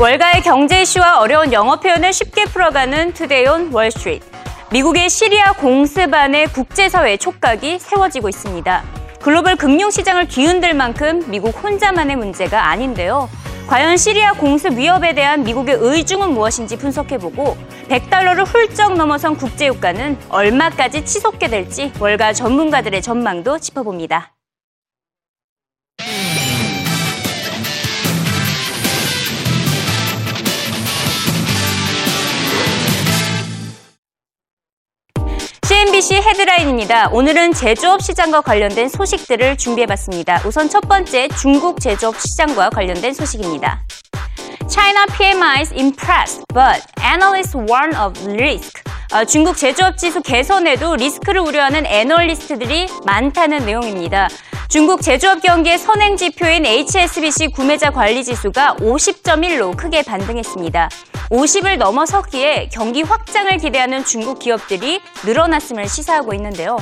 월가의 경제 이슈와 어려운 영어 표현을 쉽게 풀어가는 Today on Wall Street. 미국의 시리아 공습안에 국제사회의 촉각이 세워지고 있습니다. 글로벌 금융시장을 뒤흔들 만큼 미국 혼자만의 문제가 아닌데요. 과연 시리아 공습 위협에 대한 미국의 의중은 무엇인지 분석해보고 100달러를 훌쩍 넘어선 국제유가는 얼마까지 치솟게 될지 월가 전문가들의 전망도 짚어봅니다. CNBC 헤드라인입니다. 오늘은 제조업 시장과 관련된 소식들을 준비해봤습니다. 우선 첫 번째 중국 제조업 시장과 관련된 소식입니다. China PMI is impressed, but analysts warn of risk. 어, 중국 제조업 지수 개선에도 리스크를 우려하는 애널리스트들이 많다는 내용입니다. 중국 제조업 경기의 선행 지표인 HSBC 구매자 관리 지수가 50.1로 크게 반등했습니다. 50을 넘어섰기에 경기 확장을 기대하는 중국 기업들이 늘어났음을 시사하고 있는데요.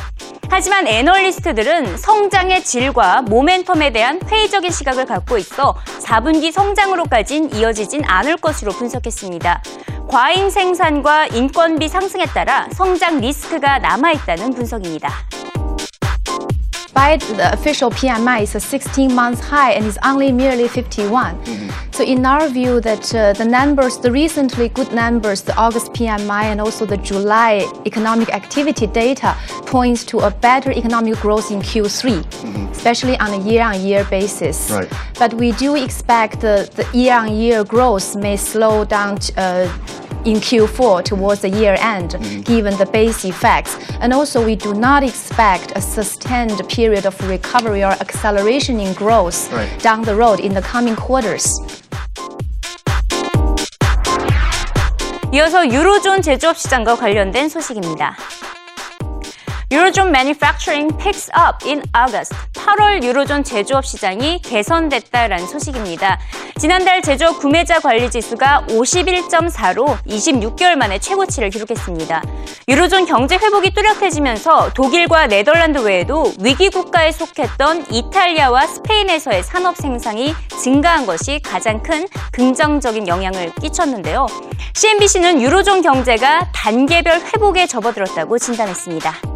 하지만 애널리스트들은 성장의 질과 모멘텀에 대한 회의적인 시각을 갖고 있어 4분기 성장으로까진 이어지진 않을 것으로 분석했습니다. 과잉 생산과 인건비 상승에 따라 성장 리스크가 남아있다는 분석입니다. By the official PMI is a 16 month high and is only merely 51. Mm-hmm. So in our view that uh, the numbers, the recently good numbers, the August PMI and also the July economic activity data points to a better economic growth in Q3, mm-hmm. especially on a year-on-year basis. Right. But we do expect the, the year-on-year growth may slow down uh, in Q4 towards the year end, mm-hmm. given the base effects. And also, we do not expect a sustained period of recovery or acceleration in growth right. down the road in the coming quarters. 이어서 유로존 제조업 시장과 관련된 소식입니다. Eurozone manufacturing picks up in August. 8월 유로존 제조업 시장이 개선됐다라는 소식입니다. 지난달 제조업 구매자 관리 지수가 51.4로 26개월 만에 최고치를 기록했습니다. 유로존 경제 회복이 뚜렷해지면서 독일과 네덜란드 외에도 위기 국가에 속했던 이탈리아와 스페인에서의 산업 생산이 증가한 것이 가장 큰 긍정적인 영향을 끼쳤는데요. CNBC는 유로존 경제가 단계별 회복에 접어들었다고 진단했습니다.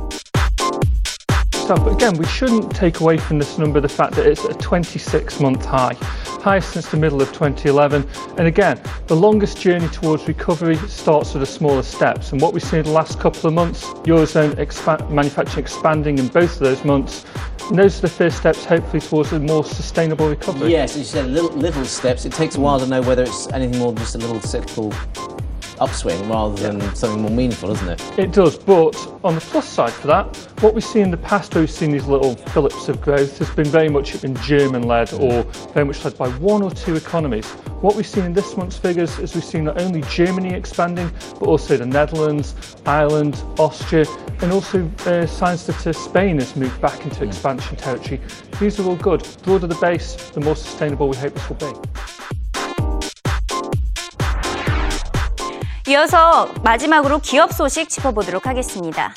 But again, we shouldn't take away from this number the fact that it's a 26 month high, highest since the middle of 2011. And again, the longest journey towards recovery starts with the smaller steps. And what we've seen in the last couple of months, Eurozone expa- manufacturing expanding in both of those months. And those are the first steps, hopefully, towards a more sustainable recovery. Yes, as you said, little, little steps. It takes a while to know whether it's anything more than just a little cyclical upswing rather than yeah. something more meaningful, doesn't it? It does, but on the plus side for that, what we see in the past where we've seen these little fillip of growth has been very much been German led or very much led by one or two economies. What we've seen in this month's figures is we've seen not only Germany expanding, but also the Netherlands, Ireland, Austria, and also uh, signs that uh, Spain has moved back into expansion territory. These are all good. The broader the base, the more sustainable we hope this will be. 이어서 마지막으로 기업 소식 짚어보도록 하겠습니다.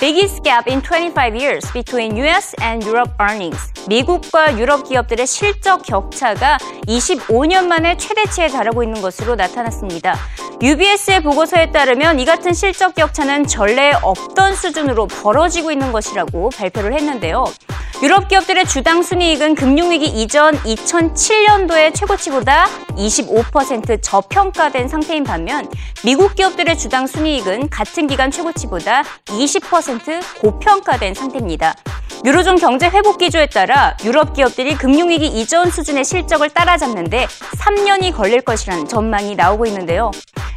Biggest gap in 25 years between US and Europe earnings. 미국과 유럽 기업들의 실적 격차가 25년 만에 최대치에 달하고 있는 것으로 나타났습니다. UBS의 보고서에 따르면 이 같은 실적 격차는 전례 없던 수준으로 벌어지고 있는 것이라고 발표를 했는데요. 유럽 기업들의 주당 순이익은 금융위기 이전 2007년도의 최고치보다 25% 저평가된 상태인 반면 미국 기업들의 주당 순이익은 같은 기간 최고치보다 20% 고평가된 상태입니다. 유로존 경제 회복 기조에 따라 유럽 기업들이 금융위기 이전 수준의 실적을 따라잡는데 3년이 걸릴 것이라는 전망이 나오고 있는데요.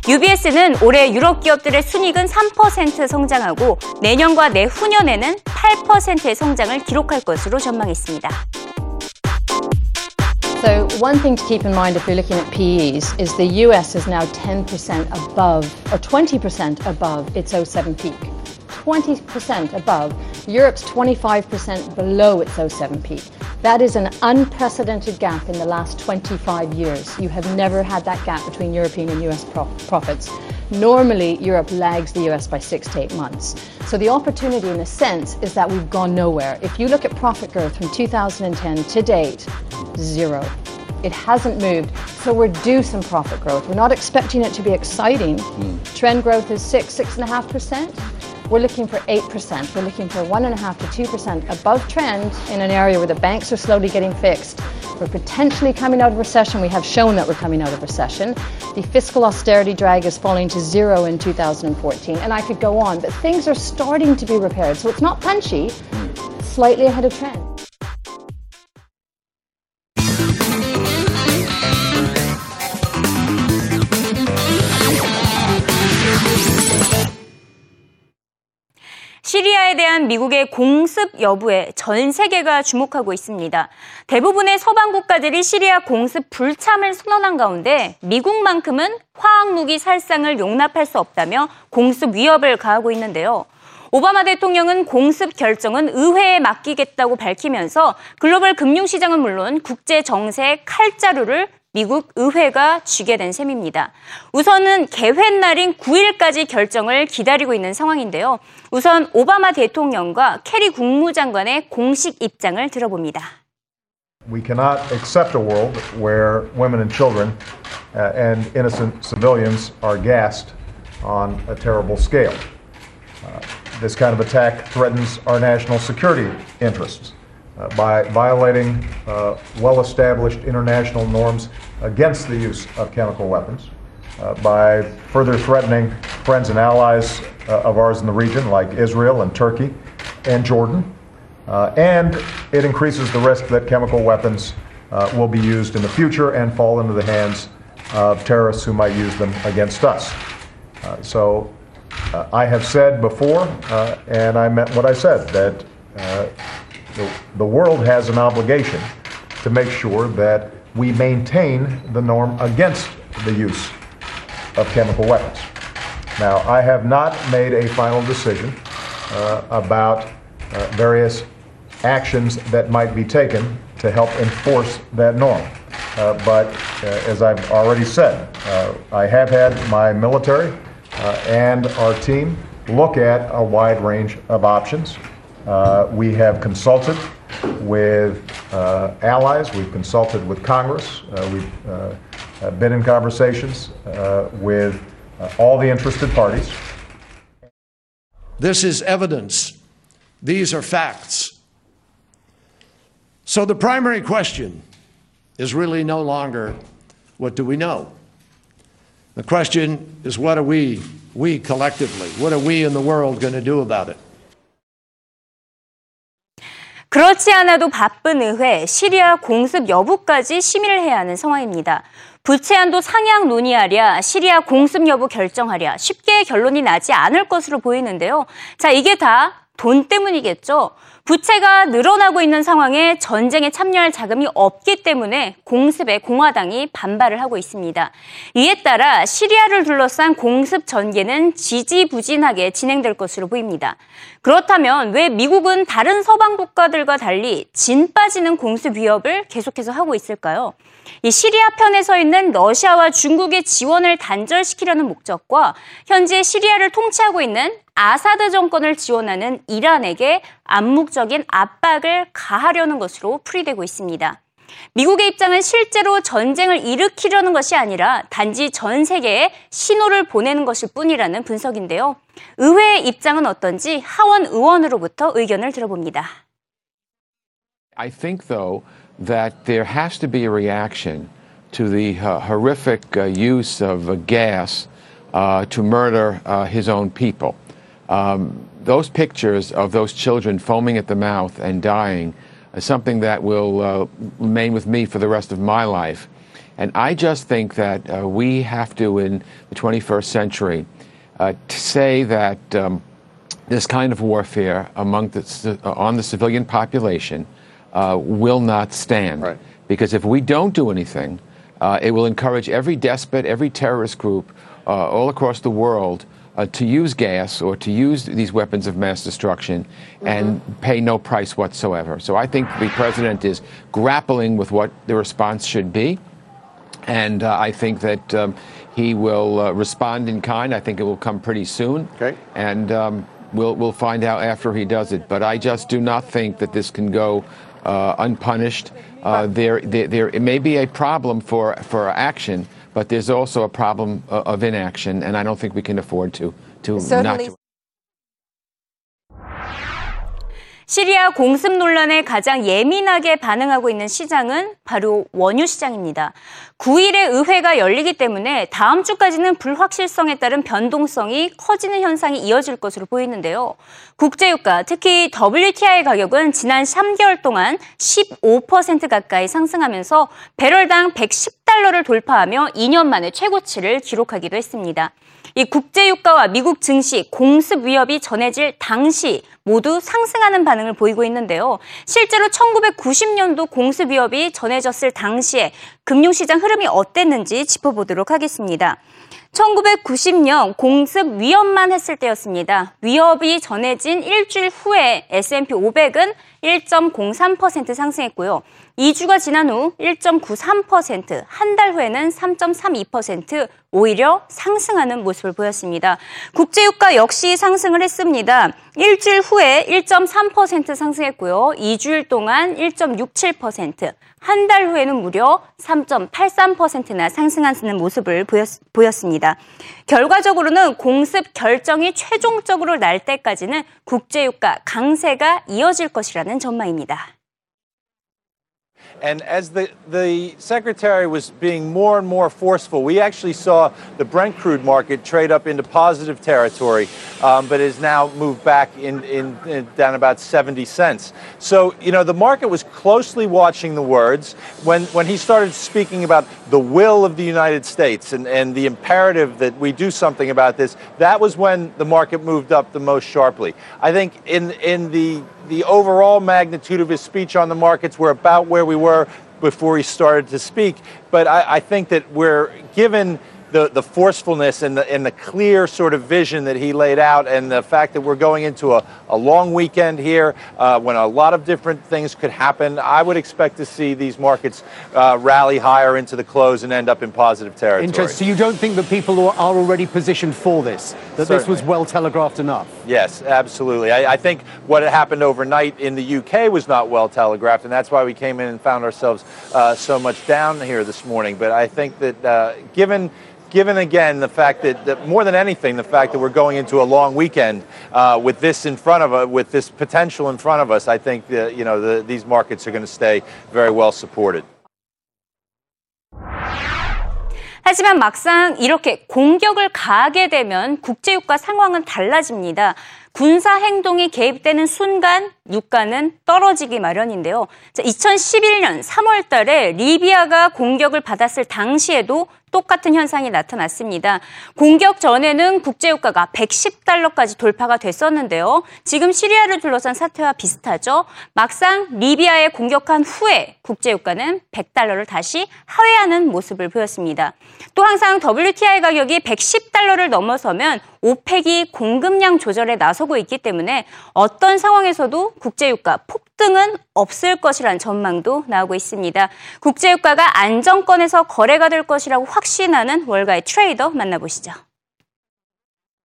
UBS는 올해 유럽 기업들의 순이익은 3% 성장하고 내년과 내후년에는 8%의 성장을 기록할 것 으로 전망했습니다. So one thing to keep in mind if you're looking at PEs is the US is now 10% above or 20% above its 07 peak. 20% above. Europe's 25% below its 07 peak. That is an unprecedented gap in the last 25 years. You have never had that gap between European and US profits. Normally, Europe lags the US by six to eight months. So the opportunity, in a sense, is that we've gone nowhere. If you look at profit growth from 2010 to date, zero. It hasn't moved, so we're due some profit growth. We're not expecting it to be exciting. Hmm. Trend growth is six, six and a half percent. We're looking for 8%. We're looking for 1.5 to 2% above trend in an area where the banks are slowly getting fixed. We're potentially coming out of recession. We have shown that we're coming out of recession. The fiscal austerity drag is falling to zero in 2014. And I could go on, but things are starting to be repaired. So it's not punchy, slightly ahead of trend. 대한 미국의 공습 여부에 전 세계가 주목하고 있습니다. 대부분의 서방 국가들이 시리아 공습 불참을 선언한 가운데 미국만큼은 화학 무기 살상을 용납할 수 없다며 공습 위협을 가하고 있는데요. 오바마 대통령은 공습 결정은 의회에 맡기겠다고 밝히면서 글로벌 금융시장은 물론 국제 정세의 칼자루를 미국 의회가 쥐게 된 셈입니다. 우선은 개회 날인 9일까지 결정을 기다리고 있는 상황인데요. 우선 오바마 대통령과 케리 국무장관의 공식 입장을 들어봅니다. We cannot accept a world where women and children uh, and innocent civilians are gassed on a terrible scale. Uh, this kind of attack threatens our national security interests. Uh, by violating uh, well established international norms against the use of chemical weapons, uh, by further threatening friends and allies uh, of ours in the region, like Israel and Turkey and Jordan. Uh, and it increases the risk that chemical weapons uh, will be used in the future and fall into the hands of terrorists who might use them against us. so I have said before, and I meant what I said, that the, the world has an obligation to make sure that we maintain the norm against the use of chemical weapons. Now, I have not made a final decision uh, about uh, various actions that might be taken to help enforce that norm. Uh, but uh, as I've already said, uh, I have had my military uh, and our team look at a wide range of options. Uh, we have consulted with uh, allies, we've consulted with Congress, uh, we've uh, been in conversations uh, with all the interested parties. This is evidence. These are facts. So the primary question is really no longer what do we know? The question is what are we, we collectively, what are we in the world going to do about it? 그렇지 않아도 바쁜 의회, 시리아 공습 여부까지 심의를 해야 하는 상황입니다. 부채한도 상향 논의하랴, 시리아 공습 여부 결정하랴, 쉽게 결론이 나지 않을 것으로 보이는데요. 자, 이게 다 돈 때문이겠죠. 부채가 늘어나고 있는 상황에 전쟁에 참여할 자금이 없기 때문에 공습에 공화당이 반발을 하고 있습니다. 이에 따라 시리아를 둘러싼 공습 전개는 지지부진하게 진행될 것으로 보입니다. 그렇다면 왜 미국은 다른 서방 국가들과 달리 진 빠지는 공습 위협을 계속해서 하고 있을까요? 이 시리아 편에 서 있는 러시아와 중국의 지원을 단절시키려는 목적과 현재 시리아를 통치하고 있는 아사드 정권을 지원하는 이란에게 암묵적인 압박을 가하려는 것으로 풀이되고 있습니다. 미국의 입장은 실제로 전쟁을 일으키려는 것이 아니라 단지 전 세계에 신호를 보내는 것일 뿐이라는 분석인데요. 의회의 입장은 어떤지 하원 의원으로부터 의견을 들어봅니다. I think though that there has to be a reaction to the uh, horrific uh, use of uh, gas to murder his own people. Um, those pictures of those children foaming at the mouth and dying is something that will uh, remain with me for the rest of my life. And I just think that uh, we have to, in the 21st century, uh, say that um, this kind of warfare among the, on the civilian population uh, will not stand. Right. Because if we don't do anything, uh, it will encourage every despot, every terrorist group uh, all across the world uh, to use gas or to use these weapons of mass destruction mm-hmm. and pay no price whatsoever. So I think the president is grappling with what the response should be. And uh, I think that um, he will uh, respond in kind. I think it will come pretty soon. Okay. And um, we'll, we'll find out after he does it. But I just do not think that this can go uh, unpunished. uh, there, there, there it may be a problem for, for action, but there's also a problem uh, of inaction, and I don't think we can afford to, to not Certainly. do it. 시리아 공습 논란에 가장 예민하게 반응하고 있는 시장은 바로 원유 시장입니다. 9일에 의회가 열리기 때문에 다음 주까지는 불확실성에 따른 변동성이 커지는 현상이 이어질 것으로 보이는데요. 국제유가, 특히 WTI 가격은 지난 3개월 동안 15% 가까이 상승하면서 배럴당 110달러를 돌파하며 2년 만에 최고치를 기록하기도 했습니다. 이 국제유가와 미국 증시 공습 위협이 전해질 당시 모두 상승하는 반응을 보이고 있는데요. 실제로 1990년도 공습 위협이 전해졌을 당시에 금융시장 흐름이 어땠는지 짚어보도록 하겠습니다. 1990년 공습 위협만 했을 때였습니다. 위협이 전해진 일주일 후에 S&P 500은 1.03% 상승했고요. 2주가 지난 후 1.93%, 한 달 후에는 3.32% 오히려 상승하는 모습을 보였습니다. 국제유가 역시 상승을 했습니다. 일주일 후에 1.3% 상승했고요. 2주일 동안 1.67%, 한 달 후에는 무려 3.83%나 상승하는 모습을 보였, 보였 습니다. 결과적으로는 공습 결정이 최종적으로 날 때까지는 국제유가 강세가 이어질 것이라는 전망입니다. And as the, the secretary was being more and more forceful, we actually saw the Brent crude market trade up into positive territory, um, but has now moved back in, in, in down about 70 cents. So, you know, the market was closely watching the words. When, when he started speaking about the will of the United States and, and the imperative that we do something about this, that was when the market moved up the most sharply. I think in, in the the overall magnitude of his speech on the markets, we're about where we were before he started to speak. But I, I think that we're given the, the forcefulness and the, and the clear sort of vision that he laid out, and the fact that we're going into a, a long weekend here uh, when a lot of different things could happen, I would expect to see these markets uh, rally higher into the close and end up in positive territory. Interesting. So you don't think that people are are already positioned for this? That this was well telegraphed enough? Yes, absolutely. I, I think what happened overnight in the UK was not well telegraphed, and that's why we came in and found ourselves uh, so much down here this morning. But I think that uh, given given again the fact that, that more than anything, the fact that we're going into a long weekend uh, with this in front of us, with this potential in front of us, I think that, you know the, these markets are going to stay very well supported. 하지만 막상 이렇게 공격을 가하게 되면 국제유가 상황은 달라집니다. 군사 행동이 개입되는 순간 유가는 떨어지기 마련인데요. 자, 2011년 3월 달에 리비아가 공격을 받았을 당시에도 똑같은 현상이 나타났습니다. 공격 전에는 국제유가가 110달러까지 돌파가 됐었는데요. 지금 시리아를 둘러싼 사태와 비슷하죠. 막상 리비아에 공격한 후에 국제유가는 100달러를 다시 하회하는 모습을 보였습니다. 또 항상 WTI 가격이 110달러를 넘어서면 오펙이 공급량 조절에 나서고 있기 때문에 어떤 상황에서도 국제유가 폭등은 없을 것이라는 전망도 나오고 있습니다. 국제유가가 안정권에서 거래가 될 것이라고 확신하는 월가의 트레이더 만나보시죠.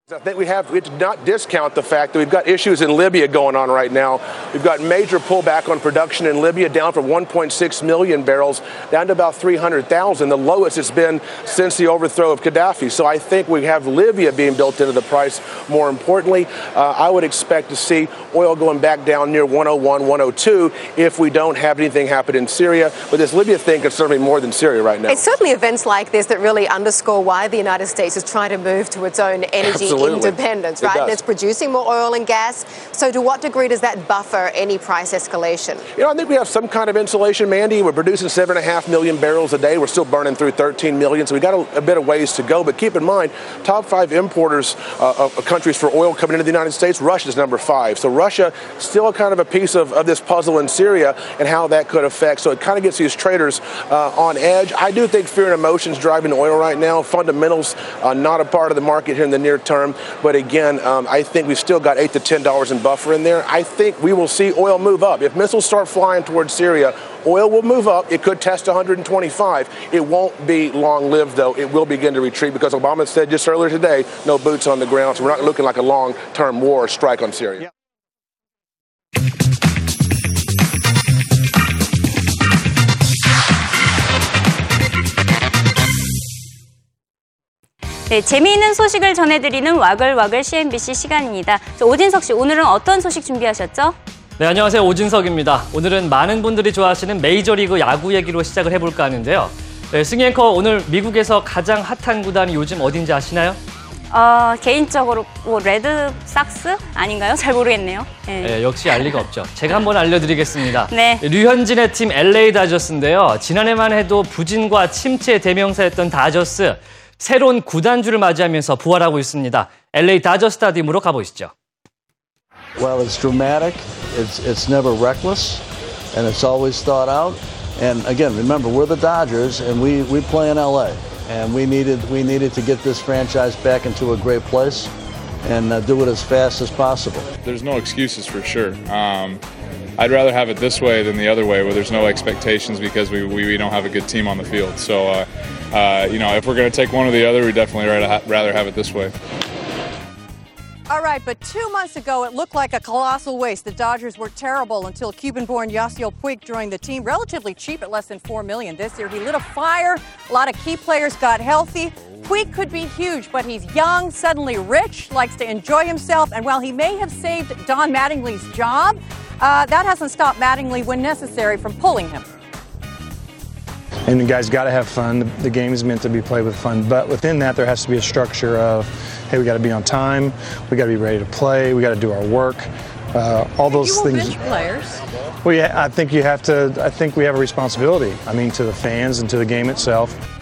I think we have, we have to not discount the fact that we've got issues in Libya going on right now. We've got major pullback on production in Libya, down from 1.6 million barrels down to about 300,000, the lowest it's been since the overthrow of Gaddafi. So I think we have Libya being built into the price. More importantly, uh, I would expect to see oil going back down near 101, 102 if we don't have anything happen in Syria. But this Libya thing concerns certainly more than Syria right now. It's certainly events like this that really underscore why the United States is trying to move to its own energy Absolutely. Independence, It right? And it's producing more oil and gas. So, to what degree does that buffer any price escalation? You know, I think we have some kind of insulation, Mandy. We're producing seven and a half million barrels a day. We're still burning through 13 million, so we've got a, a bit of ways to go. But keep in mind, top five importers uh, of countries for oil coming into the United States, Russia's number five. So Russia still kind of a piece of, of this puzzle in Syria and how that could affect. So it kind of gets these traders uh, on edge. I do think fear and emotions driving oil right now. Fundamentals uh, not a part of the market here in the near term. But again, um, I think we've still got eight to ten dollars in buffer in there. I think we will see oil move up if missiles start flying towards Syria. Oil will move up. It could test 125. It won't be long lived, though. It will begin to retreat because Obama said just earlier today, no boots on the ground. So we're not looking like a long term war strike on Syria. 네, 재미있는 소식을 전해드리는 와글와글 CNBC 시간입니다. 자, 오진석 씨, 오늘은 어떤 소식 준비하셨죠? 네, 안녕하세요. 오진석입니다. 오늘은 많은 분들이 좋아하시는 메이저리그 야구 얘기로 시작을 해볼까 하는데요. 네, 승희 앵커, 오늘 미국에서 가장 핫한 구단이 요즘 어딘지 아시나요? 어, 개인적으로 뭐 레드삭스 아닌가요? 잘 모르겠네요. 네. 네, 역시 알 리가 없죠. 제가 한번 알려드리겠습니다. 네. 류현진의 팀 LA 다저스인데요. 지난해만 해도 부진과 침체 대명사였던 다저스. 새로운 구단주를 맞이하면서 부활하고 있습니다. LA 다저 스타디움으로 가보시죠. Well, it's dramatic. It's it's never reckless, and it's always thought out. And again, remember, we're the Dodgers, and we, we play in LA, and we needed we needed to get this franchise back into a great place, and uh, do it as fast as possible. There's no excuses for sure. Um, I'd rather have it this way than the other way, where there's no expectations because we, we, we don't have a good team on the field. So, uh, uh, you know, if we're going to take one or the other, we definitely rather rather have it this way. All right, but two months ago, it looked like a colossal waste. The Dodgers were terrible until Cuban-born Yasiel Puig joined the team, relatively cheap at less than four million this year. He lit a fire. A lot of key players got healthy. Puig could be huge, but he's young, suddenly rich, likes to enjoy himself, and while he may have saved Don Mattingly's job, uh, that hasn't stopped Mattingly, when necessary, from pulling him. And you guys got to have fun. The, the game is meant to be played with fun, but within that, there has to be a structure of hey, we got to be on time, we got to be ready to play, we got to do our work. Uh, all those things. players. Well, yeah, I think you have to. I think we have a responsibility. I mean, to the fans and to the game itself.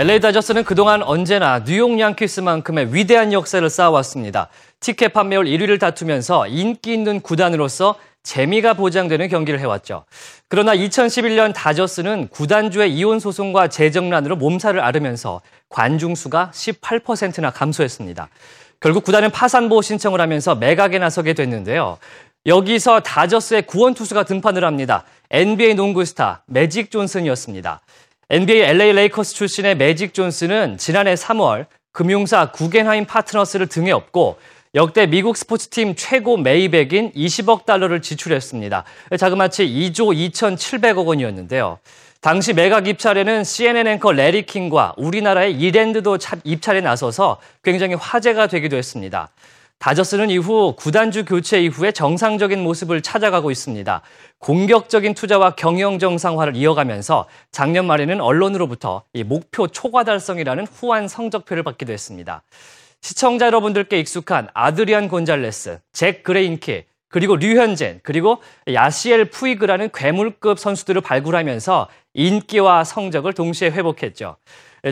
LA 다저스는 그동안 언제나 뉴욕 양키스만큼의 위대한 역사를 쌓아왔습니다. 티켓 판매율 1위를 다투면서 인기 있는 구단으로서 재미가 보장되는 경기를 해왔죠. 그러나 2011년 다저스는 구단주의 이혼 소송과 재정난으로 몸살을 앓으면서 관중 수가 18%나 감소했습니다. 결국 구단은 파산보호 신청을 하면서 매각에 나서게 됐는데요. 여기서 다저스의 구원 투수가 등판을 합니다. NBA 농구 스타 매직 존슨이었습니다. NBA LA 레이커스 출신의 매직 존슨은 지난해 3월 금융사 구겐하임 파트너스를 등에 업고 역대 미국 스포츠팀 최고 매입액인 20억 달러를 지출했습니다. 자그마치 2조 2,700억 원이었는데요. 당시 매각 입찰에는 CNN 앵커 레리 킹과 우리나라의 이랜드도 입찰에 나서서 굉장히 화제가 되기도 했습니다. 다저스는 이후 구단주 교체 이후에 정상적인 모습을 찾아가고 있습니다. 공격적인 투자와 경영 정상화를 이어가면서 작년 말에는 언론으로부터 이 목표 초과 달성이라는 후한 성적표를 받기도 했습니다. 시청자 여러분들께 익숙한 아드리안 곤잘레스, 잭 그레인키, 그리고 류현진, 그리고 야시엘 푸이그라는 괴물급 선수들을 발굴하면서 인기와 성적을 동시에 회복했죠.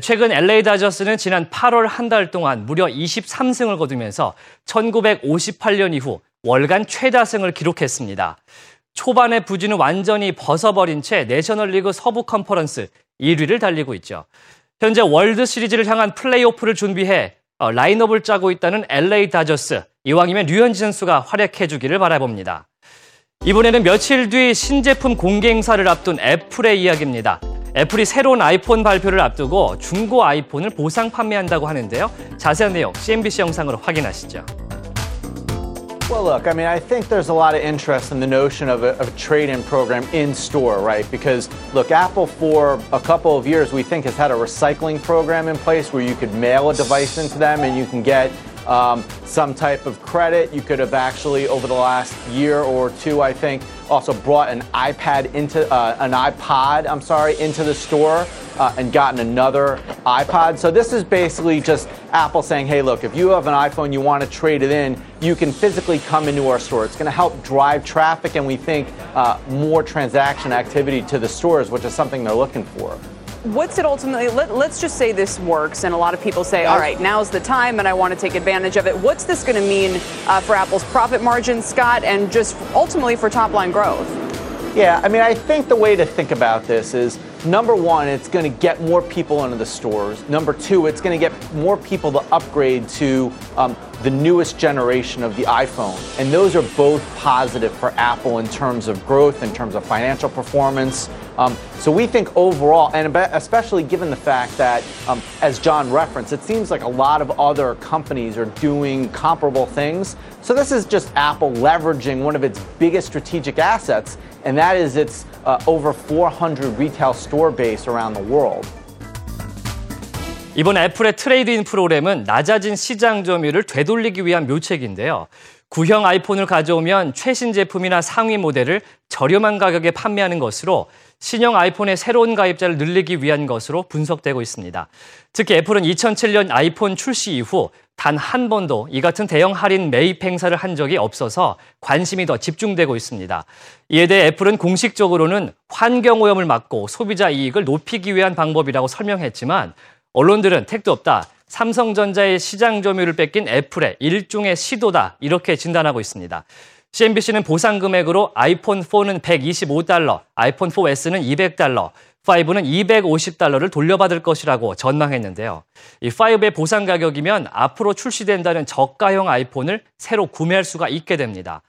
최근 LA 다저스는 지난 8월 한 달 동안 무려 23승을 거두면서 1958년 이후 월간 최다승을 기록했습니다. 초반의 부진을 완전히 벗어버린 채 내셔널리그 서부 컨퍼런스 1위를 달리고 있죠. 현재 월드 시리즈를 향한 플레이오프를 준비해 어, 라인업을 짜고 있다는 LA 다저스. 이왕이면 류현진 선수가 활약해 주기를 바라봅니다. 이번에는 며칠 뒤 신제품 공개 행사를 앞둔 애플의 이야기입니다. 애플이 새로운 아이폰 발표를 앞두고 중고 아이폰을 보상 판매한다고 하는데요. 자세한 내용 CNBC 영상으로 확인하시죠. Well, look, I mean, I think there's a lot of interest in the notion of a, of a trade-in program in store, right? Because, look, Apple for a couple of years, we think, has had a recycling program in place where you could mail a device into them and you can get um, some type of credit. You could have actually, over the last year or two, I think, also brought an iPad into uh, an iPod, I'm sorry, into the store uh, and gotten another iPod. So this is basically just Apple saying, hey, look, if you have an iPhone, you want to trade it in, you can physically come into our store. It's going to help drive traffic and we think uh, more transaction activity to the stores, which is something they're looking for what's it ultimately let, us just say this works and a lot of people say all right now's the time and i want to take advantage of it. What's this going to mean uh, for apple's profit margin scott and just ultimately for top line growth? Yeah i mean i think the way to think about this is number one it's going to get more people into the stores. Number two it's going to get more people to upgrade to um, the newest generation of the iphone. And those are both positive for apple in terms of growth in terms of financial performance. Um, so we think overall, and especially given the fact that, um, as John referenced, it seems like a lot of other companies are doing comparable things. So this is just Apple leveraging one of its biggest strategic assets, and that is its uh, over 400 retail store base around the world. 이번 애플의 트레이드인 프로그램은 낮아진 시장 점유율을 되돌리기 위한 묘책인데요. 구형 아이폰을 가져오면 최신 제품이나 상위 모델을 저렴한 가격에 판매하는 것으로 신형 아이폰의 새로운 가입자를 늘리기 위한 것으로 분석되고 있습니다. 특히 애플은 2007년 아이폰 출시 이후 단 한 번도 이 같은 대형 할인 매입 행사를 한 적이 없어서 관심이 더 집중되고 있습니다. 이에 대해 애플은 공식적으로는 환경 오염을 막고 소비자 이익을 높이기 위한 방법이라고 설명했지만 언론들은 택도 없다. 삼성전자의 시장 점유율을 뺏긴 애플의 일종의 시도다. 이렇게 진단하고 있습니다. CNBC는 보상 금액으로 아이폰 4는 125달러, 아이폰 4S는 200달러, 5는 250달러를 돌려받을 것이라고 전망했는데요. 이 5의 보상 가격이면 앞으로 출시된다는 저가형 아이폰을 새로 구매할 수가 있게 됩니다.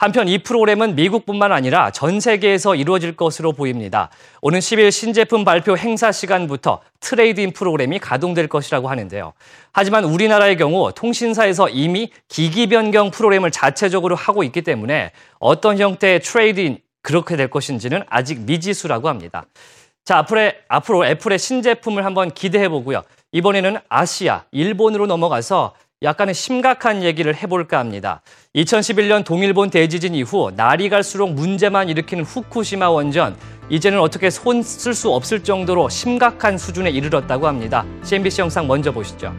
한편 이 프로그램은 미국뿐만 아니라 전 세계에서 이루어질 것으로 보입니다. 오는 10일 신제품 발표 행사 시간부터 trade-in 프로그램이 가동될 것이라고 하는데요. 하지만 우리나라의 경우 통신사에서 이미 기기 변경 프로그램을 자체적으로 하고 있기 때문에 어떤 형태의 trade-in 그렇게 될 것인지는 아직 미지수라고 합니다. 자, 앞으로, 앞으로 애플의 신제품을 한번 기대해 보고요. 이번에는 아시아, 일본으로 넘어가서 약간의 심각한 얘기를 해볼까 합니다. 2011년 동일본 대지진 이후 날이 갈수록 문제만 일으키는 후쿠시마 원전. 이제는 어떻게 손 쓸 수 없을 정도로 심각한 수준에 이르렀다고 합니다. CNBC 영상 먼저 보시죠.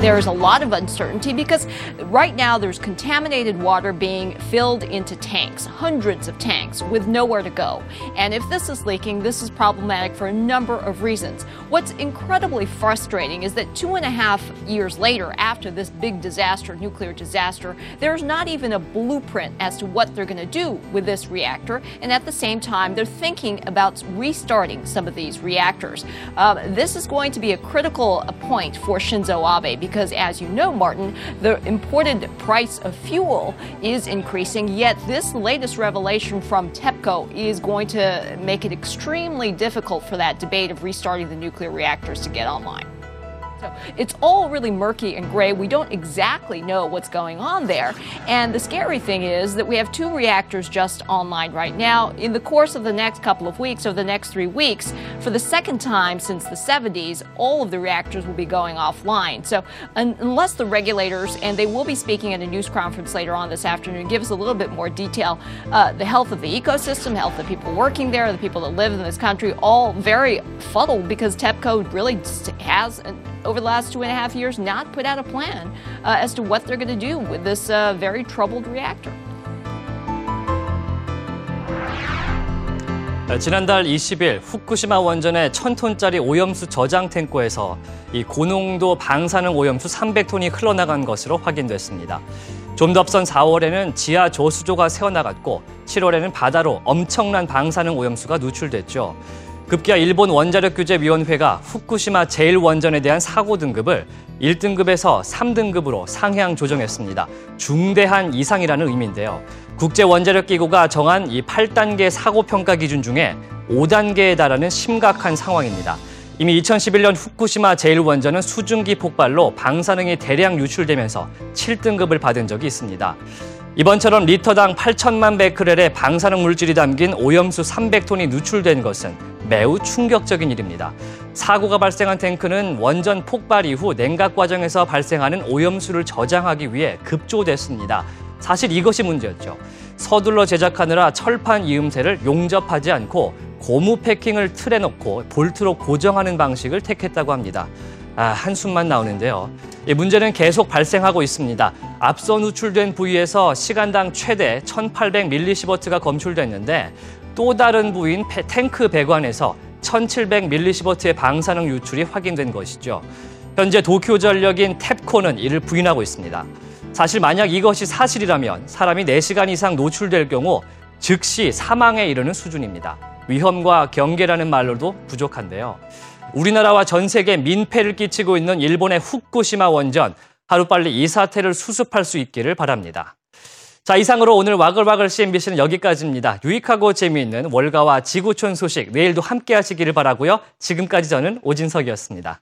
There's a lot of uncertainty because right now there's contaminated water being filled into tanks, hundreds of tanks, with nowhere to go. And if this is leaking, this is problematic for a number of reasons. What's incredibly frustrating is that two and a half years later, after this big disaster, nuclear disaster, there's not even a blueprint as to what they're going to do with this reactor. And at the same time, they're thinking about restarting some of these reactors. Um, this is going to be a critical point for Shinzo Abe because, as you know, Martin, the imported price of fuel is increasing, yet this latest revelation from TEPCO is going to make it extremely difficult for that debate of restarting the nuclear reactors to get online. So it's all really murky and gray. We don't exactly know what's going on there. And the scary thing is that we have two reactors just online right now. In the course of the next couple of weeks, or the next three weeks, for the second time since the 70s, all of the reactors will be going offline. So un- unless the regulators, and they will be speaking at a news conference later on this afternoon, give us a little bit more detail, uh, the health of the ecosystem, health of the people working there, the people that live in this country, all very fuddled because TEPCO really has an over the last two and a half years, not put out a plan uh, as to what they're going to do with this uh, very troubled reactor. 지난달 20일 후쿠시마 원전의 1000톤짜리 오염수 저장 탱커에서 이 고농도 방사능 오염수 300톤이 흘러나간 것으로 확인됐습니다. 좀 더 앞선 4월에는 지하 저수조가 새어나갔고 7월에는 바다로 엄청난 방사능 오염수가 누출됐죠. 급기야 일본 원자력규제위원회가 후쿠시마 제1원전에 대한 사고 등급을 1등급에서 3등급으로 상향 조정했습니다. 중대한 이상이라는 의미인데요. 국제원자력기구가 정한 이 8단계 사고 평가 기준 중에 5단계에 달하는 심각한 상황입니다. 이미 2011년 후쿠시마 제1원전은 수증기 폭발로 방사능이 대량 유출되면서 7등급을 받은 적이 있습니다. 이번처럼 리터당 8천만 베크렐의 방사능 물질이 담긴 오염수 300톤이 누출된 것은 매우 충격적인 일입니다. 사고가 발생한 탱크는 원전 폭발 이후 냉각 과정에서 발생하는 오염수를 저장하기 위해 급조됐습니다. 사실 이것이 문제였죠. 서둘러 제작하느라 철판 이음새를 용접하지 않고 고무 패킹을 틀에 넣고 볼트로 고정하는 방식을 택했다고 합니다. 아, 한숨만 나오는데요. 이 문제는 계속 발생하고 있습니다. 앞서 누출된 부위에서 시간당 최대 1800mS가 검출됐는데 또 다른 부위인 탱크 배관에서 1700mS의 방사능 유출이 확인된 것이죠. 현재 도쿄 전력인 탭코는 이를 부인하고 있습니다. 사실 만약 이것이 사실이라면 사람이 4시간 이상 노출될 경우 즉시 사망에 이르는 수준입니다. 위험과 경계라는 말로도 부족한데요. 우리나라와 전 세계 민폐를 끼치고 있는 일본의 후쿠시마 원전 하루빨리 이 사태를 수습할 수 있기를 바랍니다. 자, 이상으로 오늘 와글와글 CNBC는 여기까지입니다. 유익하고 재미있는 월가와 지구촌 소식 내일도 함께 하시기를 바라고요. 지금까지 저는 오진석이었습니다.